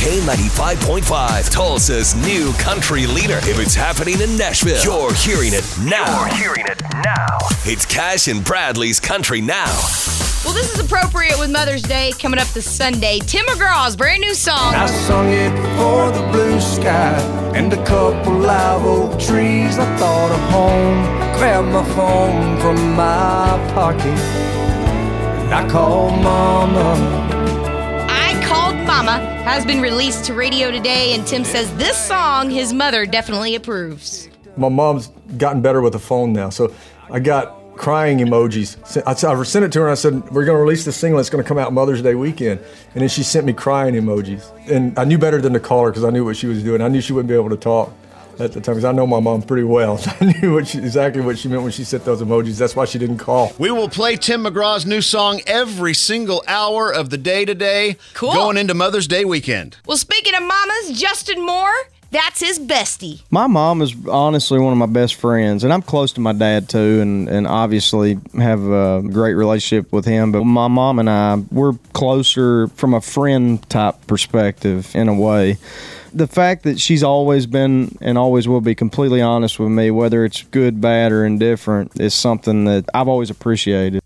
K95.5, Tulsa's new country leader. If it's happening in Nashville, you're hearing it now. You're hearing it now. It's Cash and Bradley's Country Now. Well, this is appropriate with Mother's Day coming up this Sunday. Tim McGraw's brand new song. I sung it for the blue sky and a couple live oak trees. I thought of home, grabbed my phone from my pocket, and I called mama. Mama has been released to radio today, and Tim says this song his mother definitely approves. My mom's gotten better with the phone now, so I got crying emojis. I I sent it to her and I said, We're going to release this single. It's going to come out Mother's Day weekend. And then she sent me crying emojis. And I knew better than to call her because I knew what she was doing. I knew she wouldn't be able to talk at the time because I know my mom pretty well. I knew what she, exactly what she meant when she sent those emojis. That's why she didn't call. We will play Tim McGraw's new song every single hour of the day today. Cool. Going into Mother's Day weekend. Well, speaking of mamas, Justin Moore, that's his bestie. My mom is honestly one of my best friends, and I'm close to my dad too, and, and obviously have a great relationship with him. But my mom and I, we're closer from a friend type perspective in a way. The fact that she's always been and always will be completely honest with me, whether it's good, bad, or indifferent, is something that I've always appreciated.